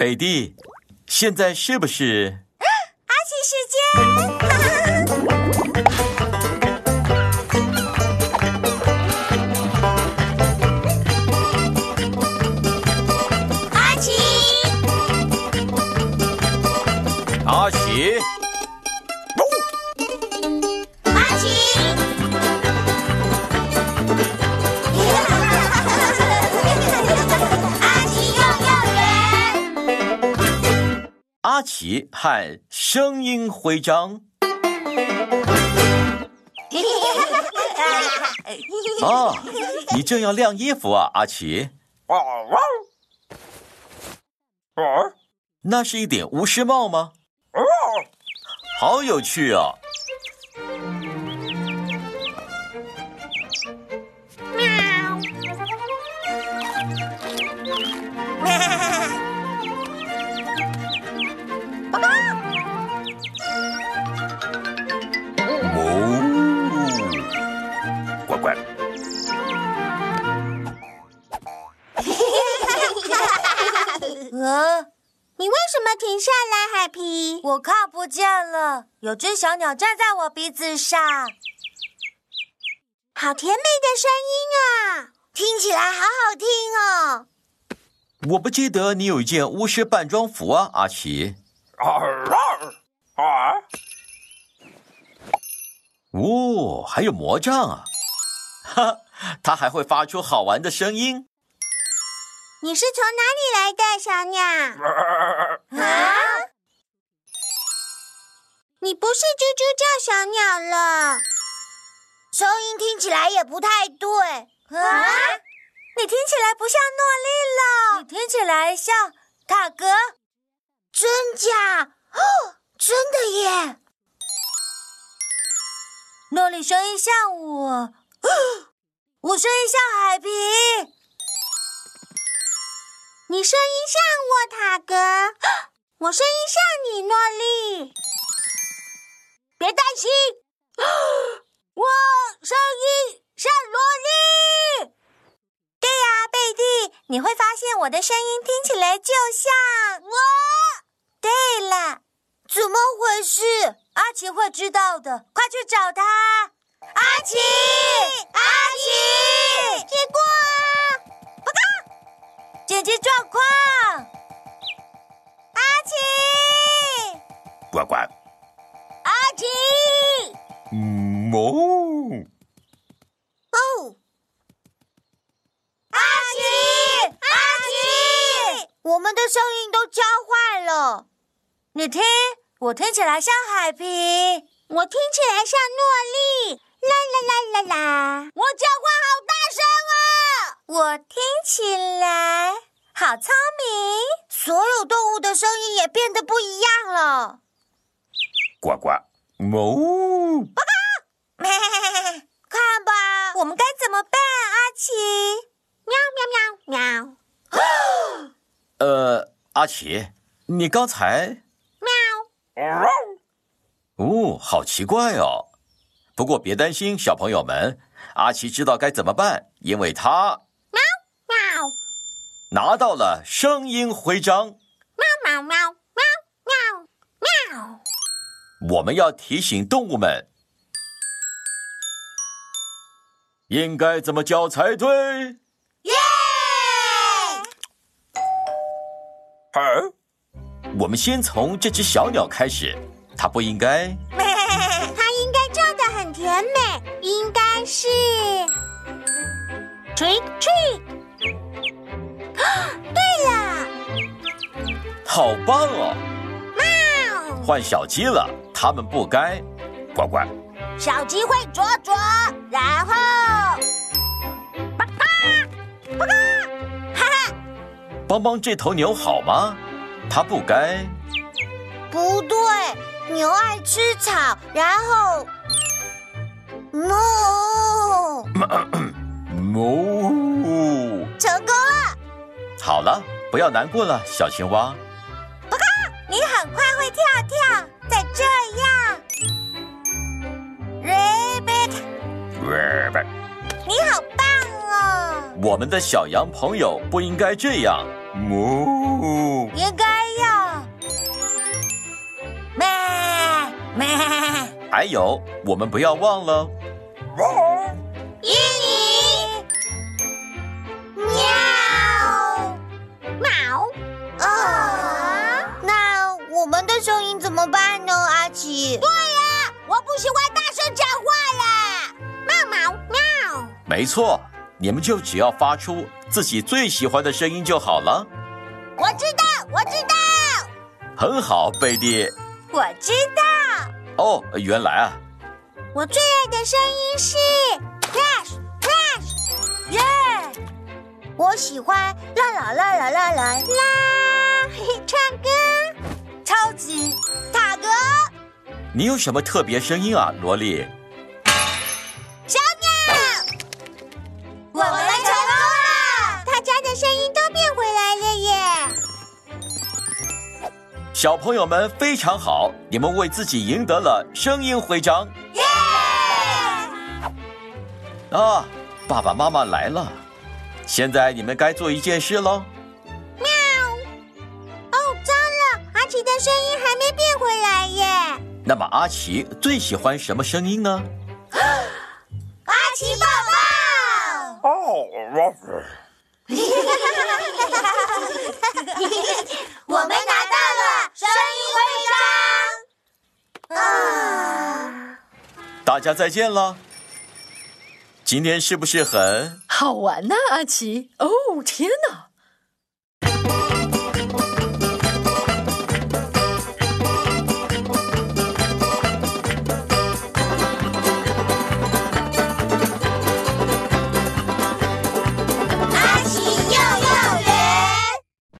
贝蒂，现在是不是？阿奇时间。阿奇和声音徽章。哦，你正要晾衣服啊，阿奇？那是一顶巫师帽吗？好有趣哦！哦，停下来，海皮？我看不见了，有只小鸟站在我鼻子上。好甜美的声音啊，听起来好好听哦。我不记得你有一件巫师扮装服啊，阿奇。哦，还有魔杖啊！哈，它还会发出好玩的声音。你是从哪里来的，小鸟？啊？你不是啾啾叫小鸟了，声音听起来也不太对啊！你听起来不像诺丽了，你听起来像塔格。真假？哦，真的耶！诺丽声音像我，我声音像海皮。你声音像沃，塔格。我声音像你，诺丽。别担心，我声音像萝莉。对呀，贝蒂，你会发现我的声音听起来就像我。对了，怎么回事？阿奇会知道的，快去找他。阿奇，阿奇，结果，报告，紧急状况。阿奇，乖乖。阿奇，嗯哦，哦，阿奇，阿奇，我们的声音都交换了。你听，我听起来像海皮，我听起来像诺丽。啦啦啦啦啦！我交换好！我听起来好聪明。所有动物的声音也变得不一样了。呱呱，哦！报告！看吧，我们该怎么办？阿奇，喵喵喵喵。呃，阿奇，你刚才喵。哦，好奇怪哦。不过别担心，小朋友们，阿奇知道该怎么办，因为他拿到了声音徽章。喵喵喵喵喵喵。我们要提醒动物们应该怎么叫才对。耶！好，我们先从这只小鸟开始，它不应该。它应该叫的很甜美，应该是 trick trick。好棒哦！喵，换小鸡了，它们不该。乖乖，小鸡会啄啄，然后叭叭叭叭，哈哈。帮帮这头牛好吗？它不该。不对。牛爱吃草，然后哞 哞，成功了。好了，不要难过了，小青蛙。你很快会跳跳，再这样。，rabbit。rabbit 你好棒哦！我们的小羊朋友不应该这样。母。应该要。咩咩，还有，我们不要忘了，伊尼，喵，喵，啊！那我们的声音怎么办呢，阿奇？对呀，我不喜欢大声讲话呀。喵喵喵！没错，你们就只要发出自己最喜欢的声音就好了。我知道，我知道，很好，贝蒂。我知道。哦，原来啊，我最爱的声音是 crash crash，耶！我喜欢啦啦啦啦啦啦啦，嘿嘿，唱歌，超级塔格，你有什么特别声音啊，萝莉？小鸟，我们成功了，大家的声音都变回来了耶！小朋友们非常好，你们为自己赢得了声音徽章耶！啊！爸爸妈妈来了，现在你们该做一件事喽。回来耶！那么阿奇最喜欢什么声音呢？阿奇抱抱！哦，我们拿到了声音徽章啊！大家再见了。今天是不是很？好玩呢、阿奇！哦，天哪！